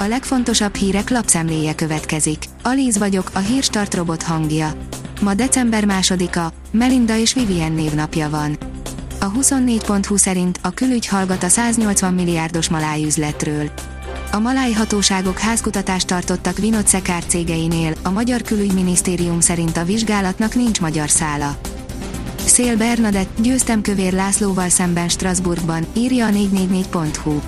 A legfontosabb hírek lapszemléje következik. Alíz vagyok, a hírstart robot hangja. Ma december másodika, Melinda és Vivien névnapja van. A 24.20 szerint a külügy hallgat a 180 milliárdos malájüzletről. A maláj hatóságok házkutatást tartottak Vinod Szekár cégeinél, a Magyar Külügyminisztérium szerint a vizsgálatnak nincs magyar szála. Szél Bernadett, győztem Kövér Lászlóval szemben Strasbourgban, írja a 444.hu.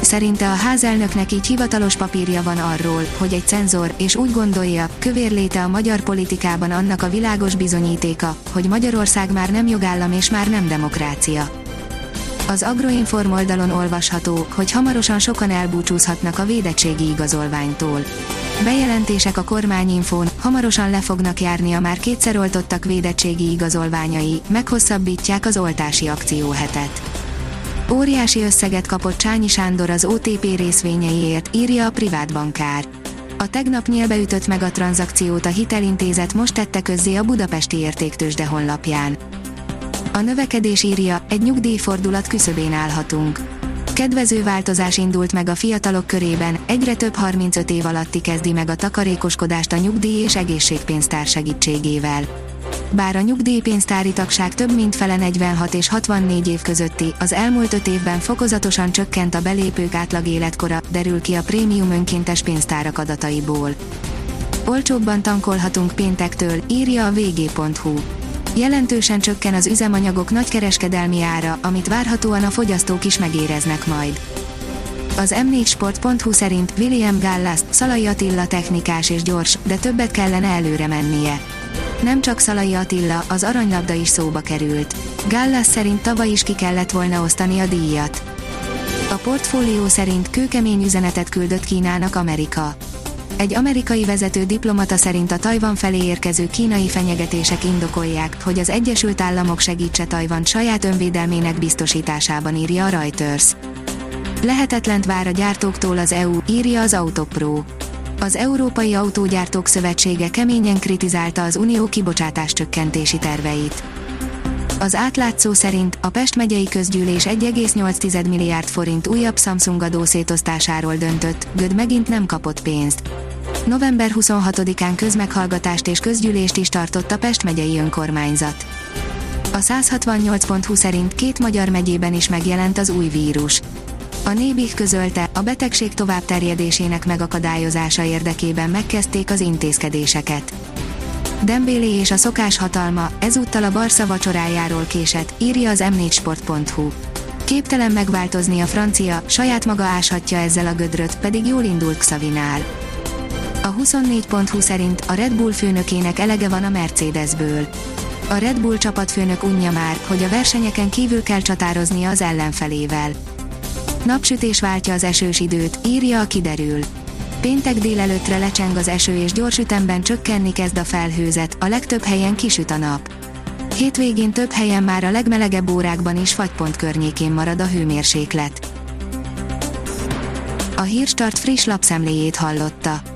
Szerinte a házelnöknek így hivatalos papírja van arról, hogy egy cenzor, és úgy gondolja, kövér léte a magyar politikában annak a világos bizonyítéka, hogy Magyarország már nem jogállam és már nem demokrácia. Az Agroinform oldalon olvasható, hogy hamarosan sokan elbúcsúzhatnak a védettségi igazolványtól. Bejelentések a kormányinfón, hamarosan le fognak járni a már kétszer oltottak védettségi igazolványai, meghosszabbítják az oltási akcióhetet. Óriási összeget kapott Csányi Sándor az OTP részvényeiért, írja a privát bankár. A tegnap nyílbeütött meg a tranzakciót a hitelintézet most tette közzé a budapesti értéktősde honlapján. A növekedés írja, egy nyugdíjfordulat küszöbén állhatunk. Kedvező változás indult meg a fiatalok körében, egyre több 35 év alatti kezdi meg a takarékoskodást a nyugdíj és egészségpénztár segítségével. Bár a nyugdíjpénztári tagság több mint fele 46 és 64 év közötti, az elmúlt 5 évben fokozatosan csökkent a belépők átlag életkora, derül ki a prémium önkéntes pénztárak adataiból. Olcsóbban tankolhatunk péntektől, írja a vg.hu. Jelentősen csökken az üzemanyagok nagykereskedelmi ára, amit várhatóan a fogyasztók is megéreznek majd. Az m4sport.hu szerint William Gallas, Szalai Attila technikás és gyors, de többet kellene előre mennie nem csak Szalai Attila, az aranylabda is szóba került. Gallas szerint tavaly is ki kellett volna osztani a díjat. A portfólió szerint kőkemény üzenetet küldött Kínának Amerika. Egy amerikai vezető diplomata szerint a Tajvan felé érkező kínai fenyegetések indokolják, hogy az Egyesült Államok segítse Tajvan saját önvédelmének biztosításában írja a Reuters. Lehetetlent vár a gyártóktól az EU, írja az Autopro. Az Európai Autógyártók Szövetsége keményen kritizálta az Unió kibocsátás csökkentési terveit. Az átlátszó szerint a Pest megyei közgyűlés 1,8 milliárd forint újabb Samsung adó szétosztásáról döntött, Göd megint nem kapott pénzt. November 26-án közmeghallgatást és közgyűlést is tartott a Pest megyei önkormányzat. A 168.20 szerint két magyar megyében is megjelent az új vírus. A Nébih közölte, a betegség tovább terjedésének megakadályozása érdekében megkezdték az intézkedéseket. Dembélé és a szokás hatalma, ezúttal a Barca vacsorájáról késett, írja az m4sport.hu. Képtelen megváltozni a francia, saját maga áshatja ezzel a gödröt, pedig jól indult Xavinál. A 24.hu szerint a Red Bull főnökének elege van a Mercedesből. A Red Bull csapatfőnök unja már, hogy a versenyeken kívül kell csatároznia az ellenfelével. Napsütés váltja az esős időt, írja a kiderül. Péntek délelőttre lecseng az eső és gyors ütemben csökkenni kezd a felhőzet, a legtöbb helyen kisüt a nap. Hétvégén több helyen már a legmelegebb órákban is fagypont környékén marad a hőmérséklet. A Hírstart friss lapszemléjét hallotta.